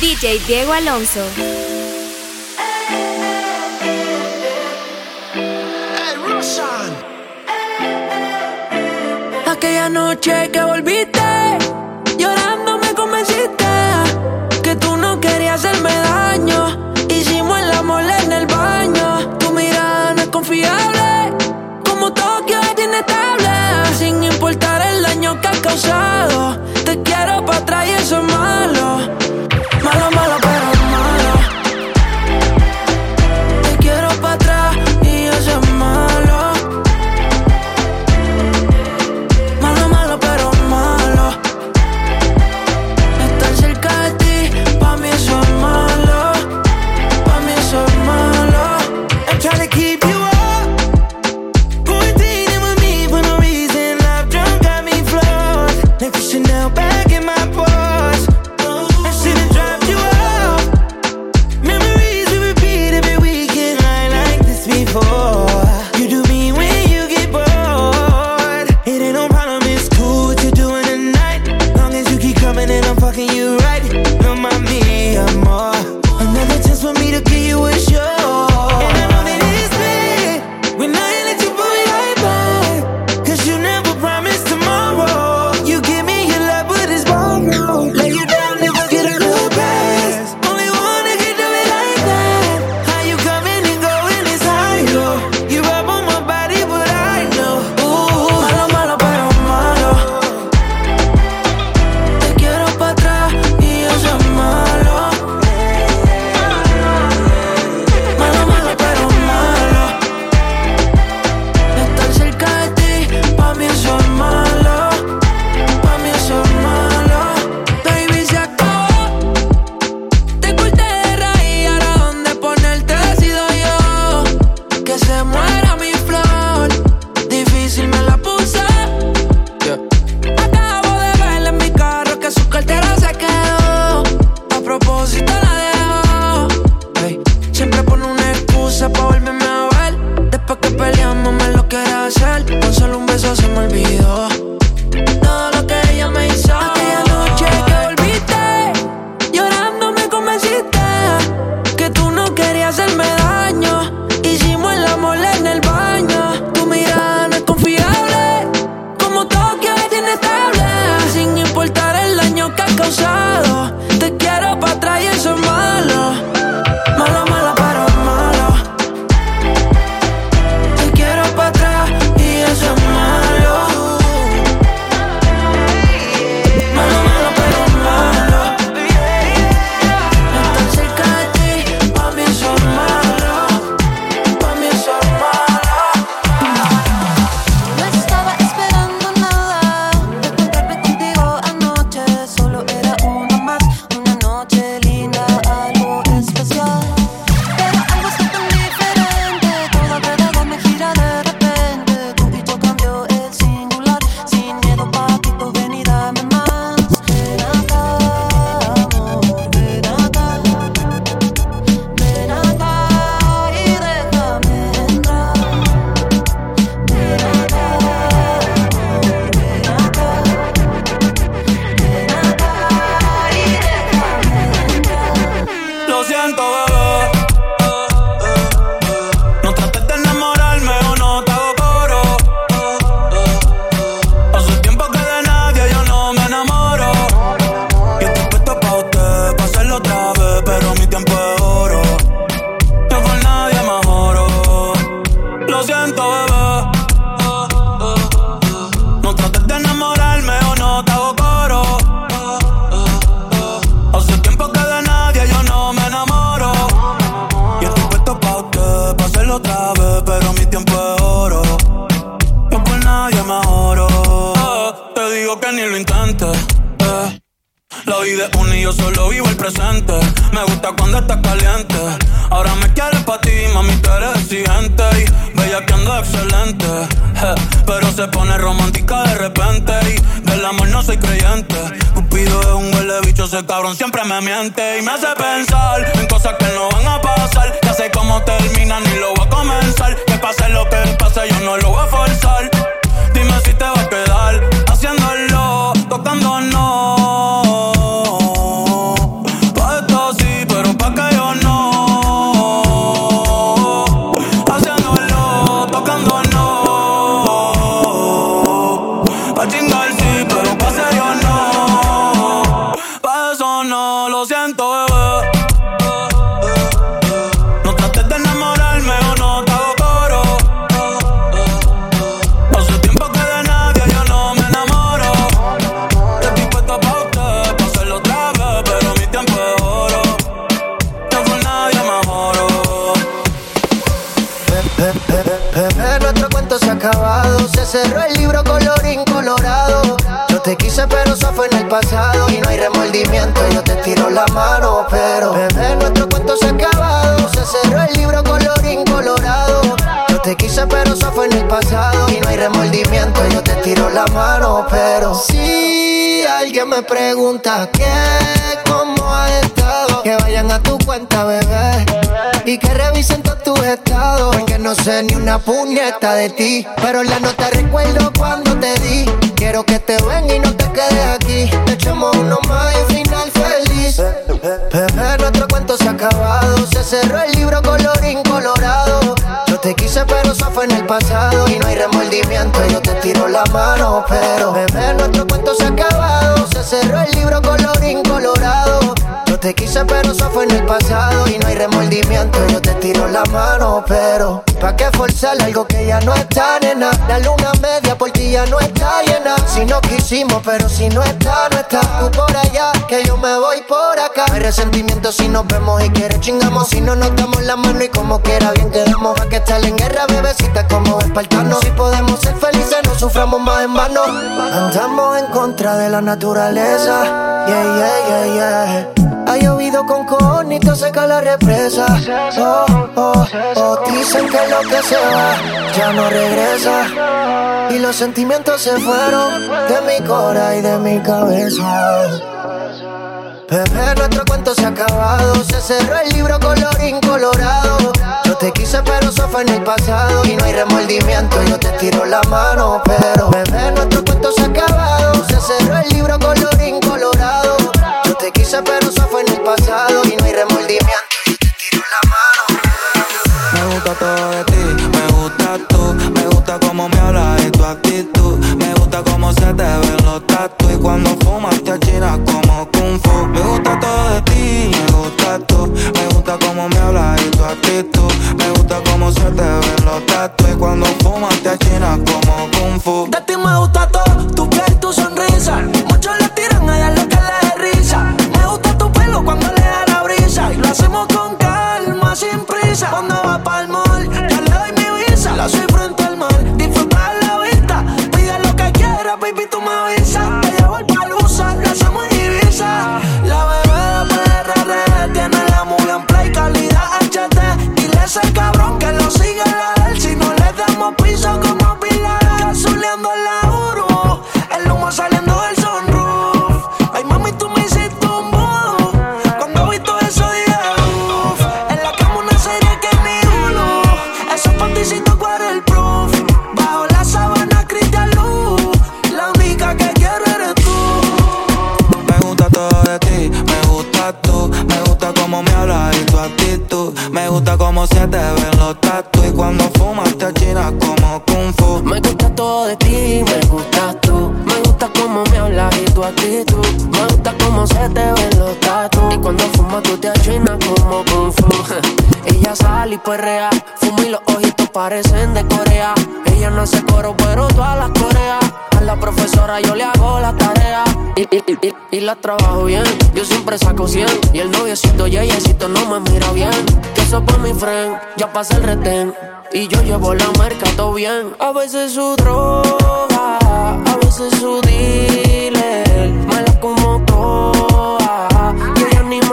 DJ Diego Alonso. Aquella noche que volviste, llorando me convenciste que tú no querías hacerme daño. Hicimos el amor en el baño. Tu mirada no es confiable, como Tokio es inestable, sin importar el daño que has causado pero mi tiempo es oro. No por nadie me oro. Eh, te digo que ni lo intentes. Eh. La vida es una y yo solo vivo el presente. Me gusta cuando estás caliente. Ahora me quieres pa' ti, mami, tú eres exigente. Y bella que ando excelente. Eh. Pero se pone romántica de repente. Y del amor no soy creyente Cupido es un huele bicho, ese cabrón siempre me miente y me hace pensar en cosas que no van a pasar. Ya sé cómo terminan y lo voy a comenzar. Que pase lo que pase, yo no lo voy a forzar. Dime si te va a quedar haciéndolo, tocándonos. Y no hay remordimiento, yo te tiro la mano. Pero, bebé, nuestro cuento se ha acabado. Se cerró el libro colorín colorado. Yo te quise, pero eso fue en el pasado. Y no hay remordimiento, yo te tiro la mano. Pero, si alguien me pregunta qué, cómo has estado, que vayan a tu cuenta, bebé. Y que revisen todos tus estados. Porque no sé ni una puñeta de ti. Pero la nota recuerdo cuando te di. Quiero que te ven y no te quedes aquí. Echemos uno más y final feliz. Bebé, nuestro cuento se ha acabado. Se cerró el libro colorín colorado. Yo te quise, pero eso fue en el pasado. Y no hay remordimiento, yo te tiro la mano. Pero, bebé, nuestro cuento se ha acabado. Se cerró el libro colorín colorado. Te quise, pero eso fue en el pasado. Y no hay remordimiento, yo te tiro la mano. Pero, ¿pa' qué forzar algo que ya no está, nena? La luna media por ti ya no está llena. Si no quisimos, pero si no está, no está. Tú por allá, que yo me voy por acá. Hay resentimiento si nos vemos y quieres chingamos. Si no nos damos la mano y como quiera bien quedamos. A que estar en guerra, bebecita, como espartanos. Si podemos ser felices, no suframos más en vano. Andamos en contra de la naturaleza. Yeah, yeah, yeah, yeah. Ha llovido con conito, seca la represa. Oh, oh, oh. Dicen que lo que se va ya no regresa. Y los sentimientos se fueron de mi cora y de mi cabeza. Bebé, nuestro cuento se ha acabado. Se cerró el libro colorín colorado. Yo te quise, pero eso fue en el pasado. Y no hay remordimiento, yo te tiro la mano. Pero, bebé, nuestro cuento se ha acabado. Se cerró el libro colorín colorado. Pero eso fue en el pasado. Y no hay remordimiento, yo te tiro la mano. Me gusta todo de ti, me gusta tú, gusta cómo se te ven los tatu y cuando fumas te achinas como kung fu. Me gusta todo de ti, me gustas tú. Me gusta cómo me hablas y tu actitud. Me gusta cómo se te ven los tatus. Y cuando fumas tú te achinas como kung fu. Ella sale y perrea. Fuma y los ojitos parecen de Corea. Ella no hace coro, pero todas las coreas. La profesora yo le hago la tarea. Y, la trabajo bien. Yo siempre saco 100. Y el noviecito yeyecito no me mira bien. Que eso por mi friend. Ya pasa el retén. Y yo llevo la marca todo bien. A veces su droga, a veces su dealer. Mala como toa, me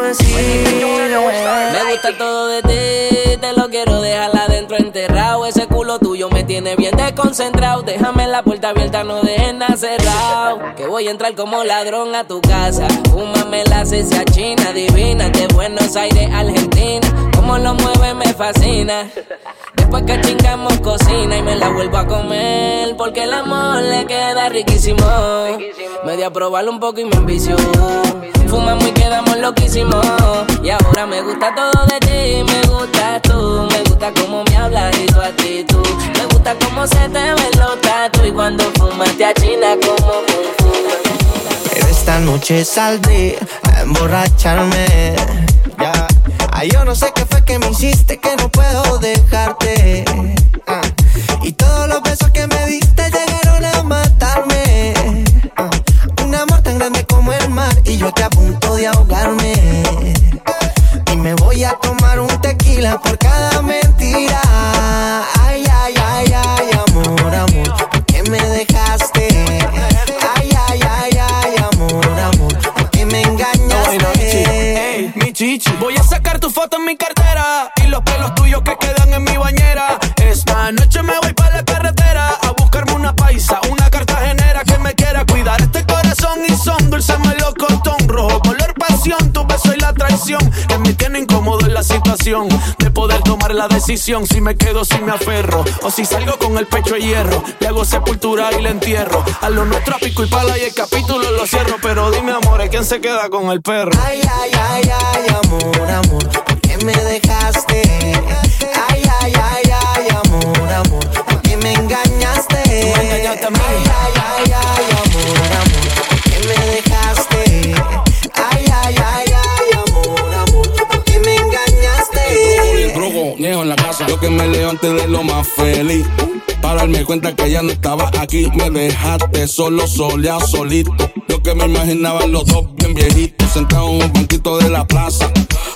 gusta todo de ti, te lo quiero dejar adentro enterrado. Ese culo tuyo me tiene bien desconcentrado. Déjame la puerta abierta, no dejes nada cerrado. Que voy a entrar como ladrón a tu casa. Fúmame la esencia china, divina. De Buenos Aires, Argentina. Como lo mueve me fascina. Después que chingamos cocina y me la vuelvo a comer. Porque el amor le queda riquísimo. Me di a probarlo un poco y me envició. Fumamos y quedamos loquísimos. Y ahora me gusta todo de ti, me gusta tú. Me gusta cómo me hablas y tu actitud. Me gusta cómo se te ven los tatu. Y cuando fumas te achinas como. Eres tan esta noche saldré a emborracharme. Ya. Ay, yo no sé qué fue que me hiciste que no puedo dejarte. Ah. Y todos los besos que me diste llegaron yo te a punto de ahogarme. Y me voy a tomar un tequila por cada mentira. Ay, ay, ay, ay, amor, amor, ¿por qué me dejaste? Ay, ay, ay, ay, amor, amor, ¿por qué me engañaste? Ey, mi chichi. Voy a sacar tu foto en mi cartera y los pelos tuyos que quedan en mi bañera. Esta noche me que me tiene incómodo en la situación de poder tomar la decisión si me quedo si me aferro o si salgo con el pecho de hierro, le hago sepultura y le entierro. A lo nuestro a pico y pala y el capítulo lo cierro, pero dime amor, ¿quién se queda con el perro? Ay, ay, ay, ay, amor, amor, ¿por qué me dejaste? Ay, ay, ay, ay, amor, amor, ¿por qué me engañaste? me engañaste a mí. Ay, Levanté de lo más feliz. Para darme cuenta que ya no estaba aquí, me dejaste solo, solea, solito. Yo que me imaginaba los dos bien viejitos, sentados en un banquito de la plaza.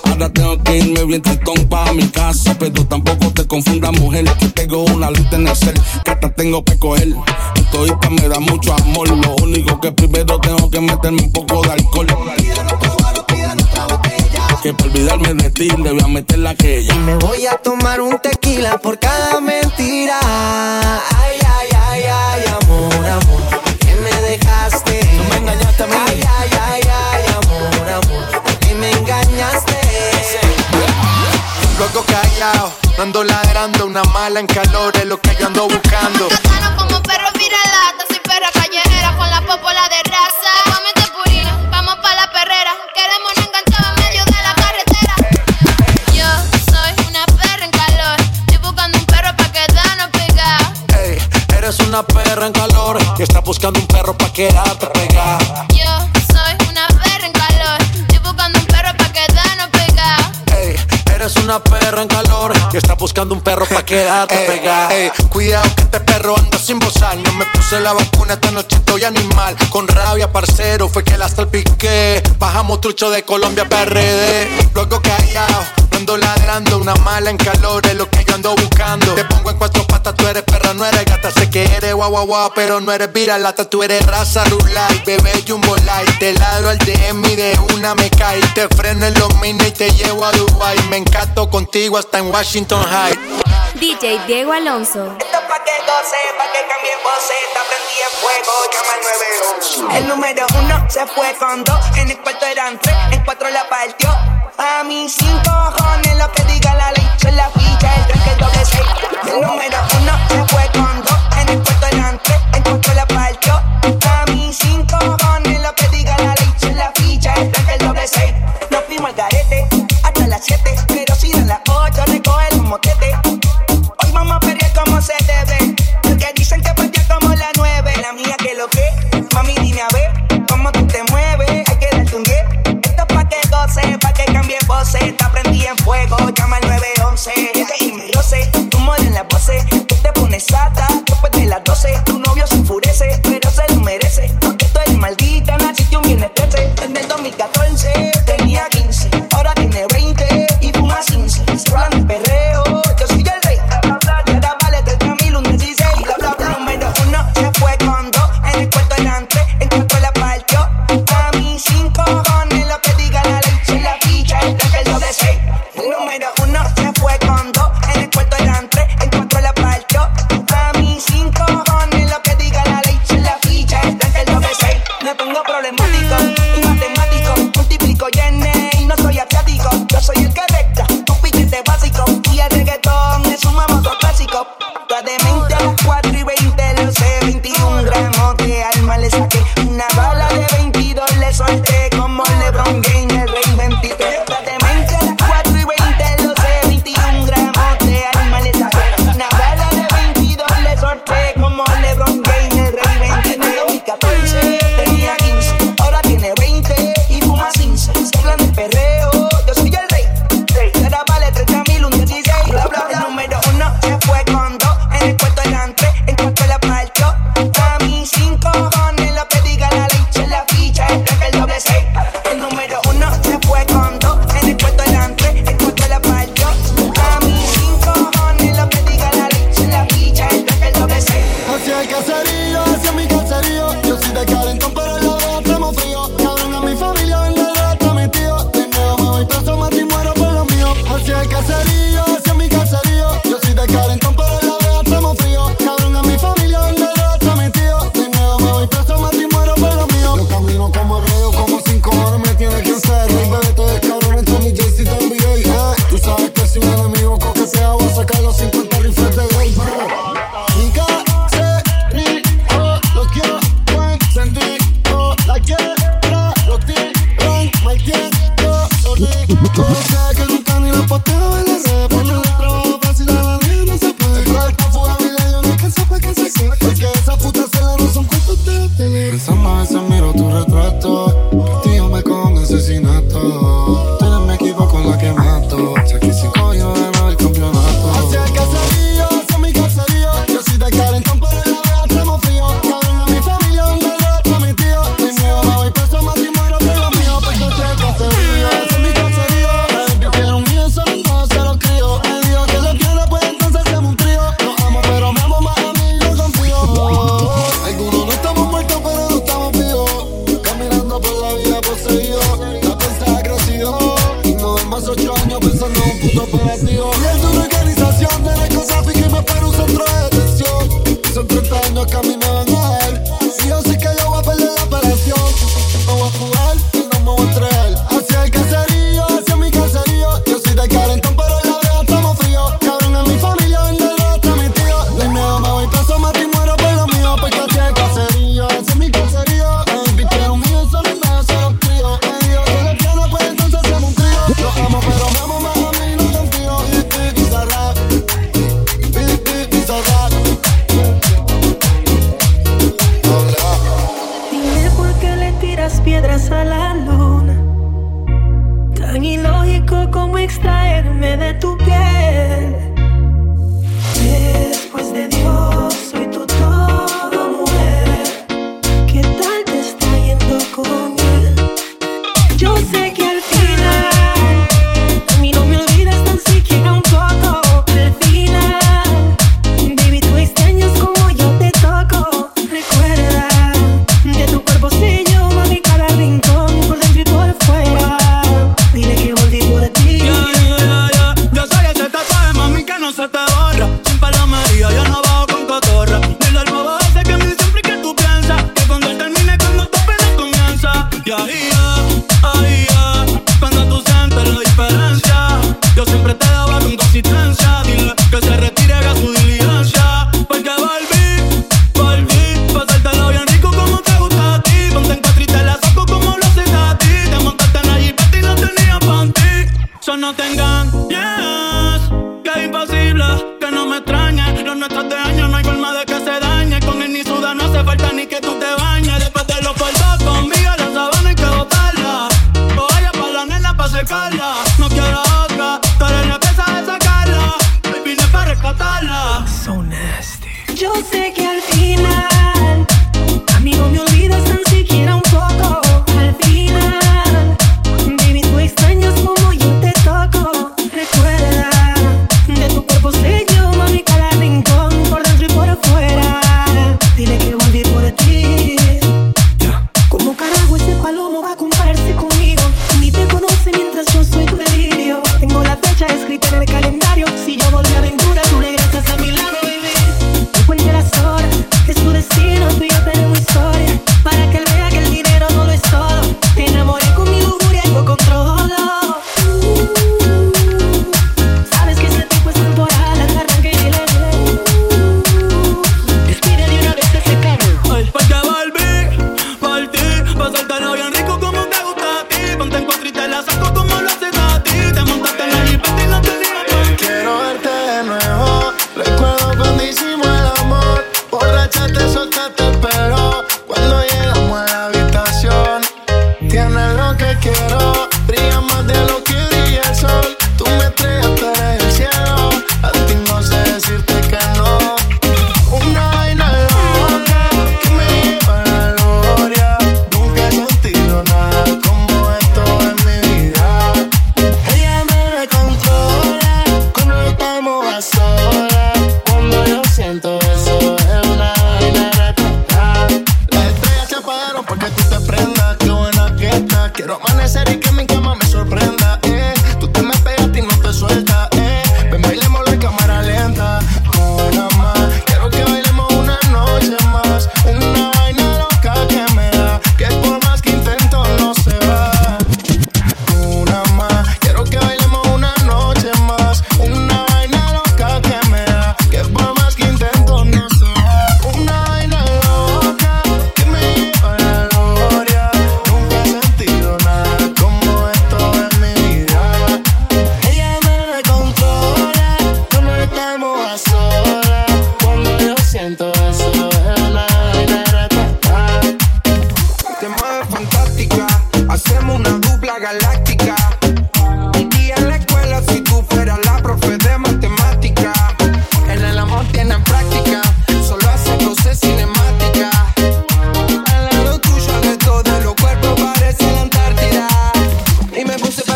Ahora tengo que irme bien tritón para mi casa, pero tampoco te confundas, mujer, que tengo una lista en el cel, que hasta tengo que coger. Todita me da mucho amor, lo único que primero tengo que meterme un poco de alcohol. Que para olvidarme de ti, le voy a meter la que Y me voy a tomar un tequila por cada mentira. Ay, ay, ay, ay, amor, amor, ¿por qué me dejaste? Tú me engañaste a mí. Ay, ay, ay, ay, amor, amor, ¿por qué me engañaste? Luego callado, ando ladrando, una mala en calor es lo que yo ando buscando. Gano como perro viralata, soy una perra en calor y estás buscando un perro pa' quedarte pegada. Yo una perra en calor y estás buscando un perro pa' quedarte pegada. Ey, cuidado que este perro anda sin bozar. No me puse la vacuna, esta noche estoy animal. Con rabia, parcero, fue que la salpiqué. Bajamos trucho de Colombia PRD. Luego callado, ando ladrando. Una mala en calor es lo que yo ando buscando. Te pongo en cuatro patas, tú eres perra, no eres gata. Sé que eres guau guau guau, pero no eres viralata. Tú eres raza rulay, bebé jumbo light. Te ladro al DM y de una me cae. Te freno en los mini y te llevo a Dubai. Me encanto contigo hasta en Washington High. DJ Diego Alonso. Esto pa' que goce, pa' que cambie voce, prendí en fuego, llama al 911. El número uno se fue con dos, en el cuarto eran tres, en cuatro la partió. A mí sin cojones lo que diga la ley, soy la ficha, el tranque el doble seis. El número uno se fue con dos, en el cuarto eran tres, en cuatro la partió. A mí sin cojones lo que diga la ley, soy la ficha, el tranque el doble seis. Nos fuimos al garete, hasta las siete, Hoy vamos a pelear como se debe. Porque dicen que partía como la nueve. La mía que lo que. Mami, dime a ver cómo tú te mueves. Hay que darte un 10. Esto es pa' que goce, pa' que cambie voces. Te prendí en fuego, llama al 911. Y me roce, tú mueres la pose. Tú te pones sata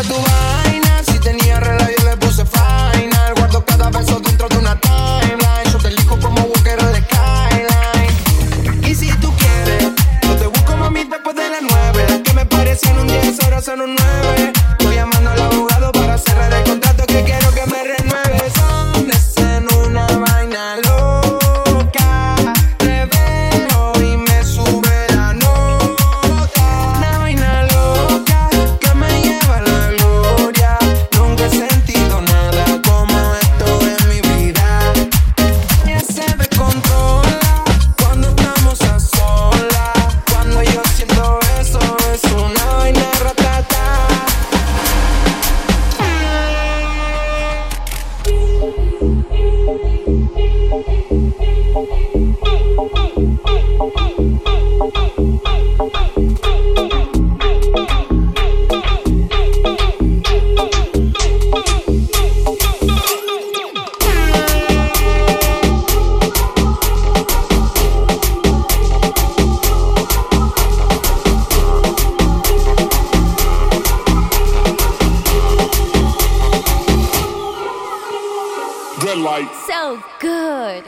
tu vas. good.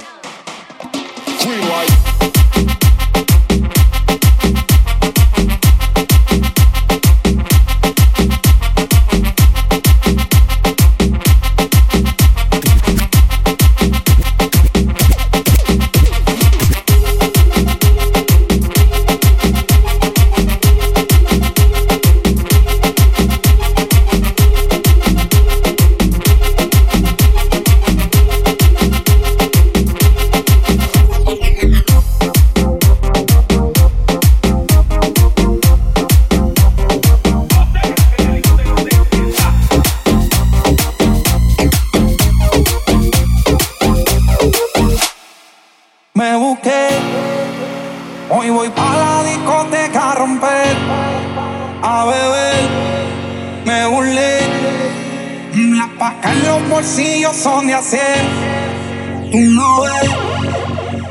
en los bolsillos son de hacer. Tú no ves,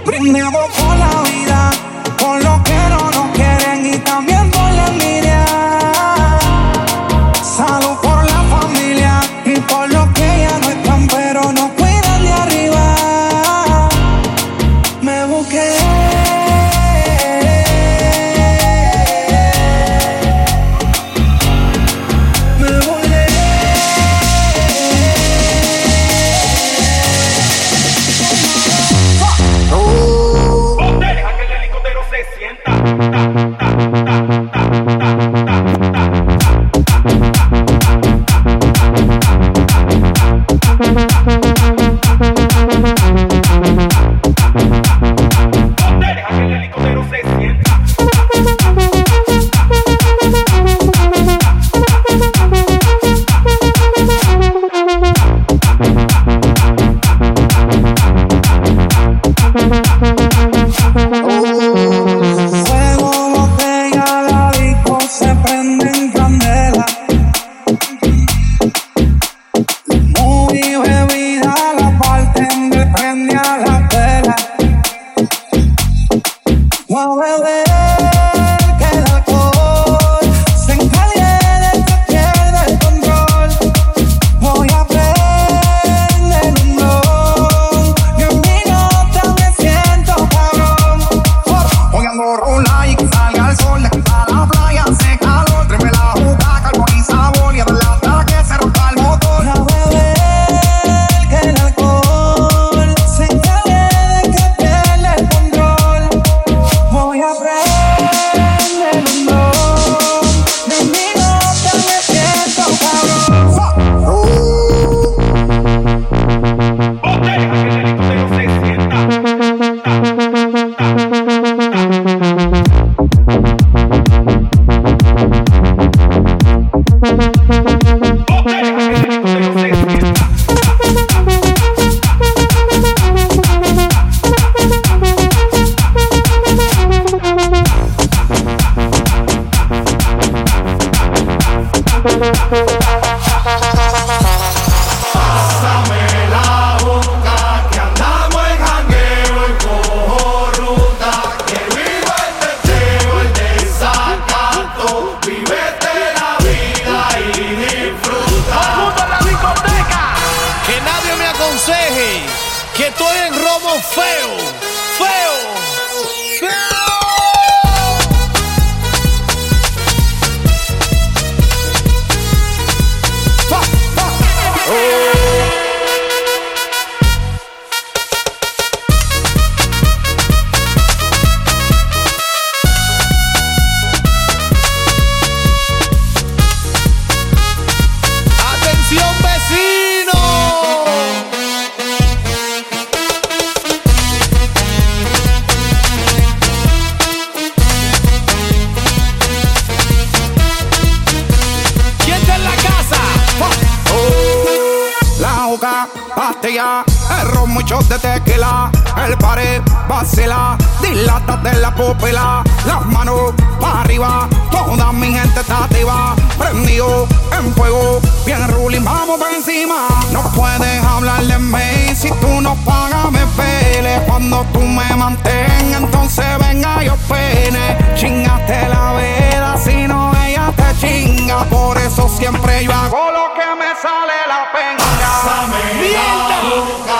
brindemos por la vida, por lo que no nos quieren y también. shots de tequila, el pared vacila, dilátate la pupila, las manos para arriba, toda mi gente está activa, prendido en fuego, bien ruling, vamos para encima. No puedes hablar de mí, si tú no pagas me pele, cuando tú me mantengas, entonces venga yo pene, chingate la vela, si no ella te chinga, por eso siempre yo hago lo que me sale la penga. Pásame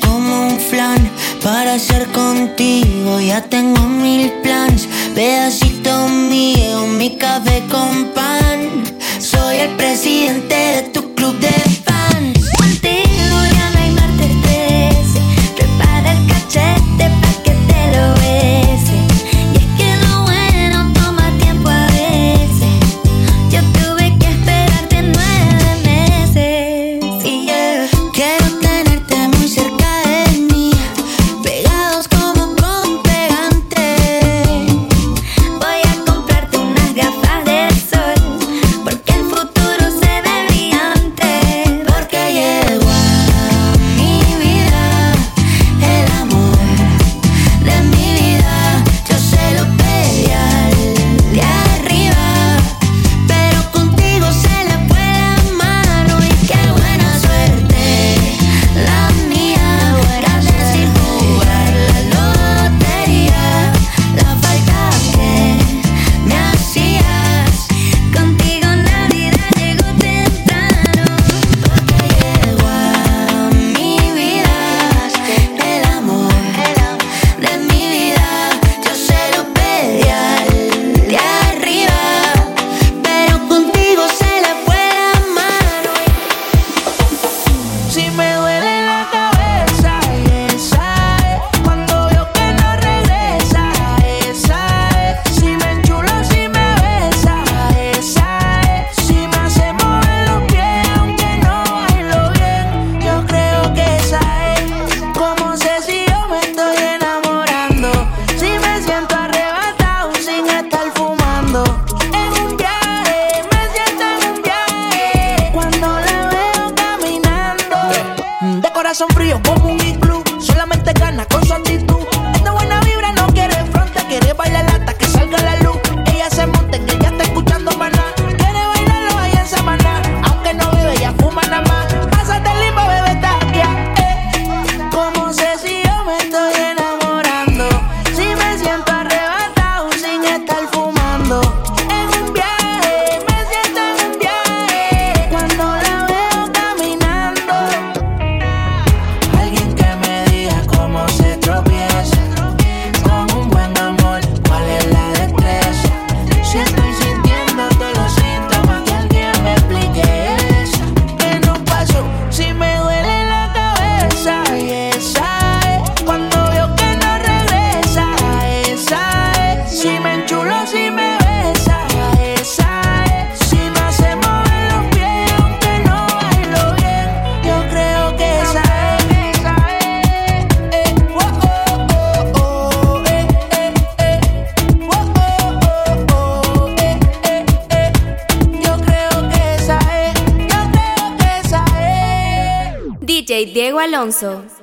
como un flan para ser contigo. Ya tengo mil plans, pedacito mío, mi café con pan. Soy el presidente de tu club de DJ Diego Alonso.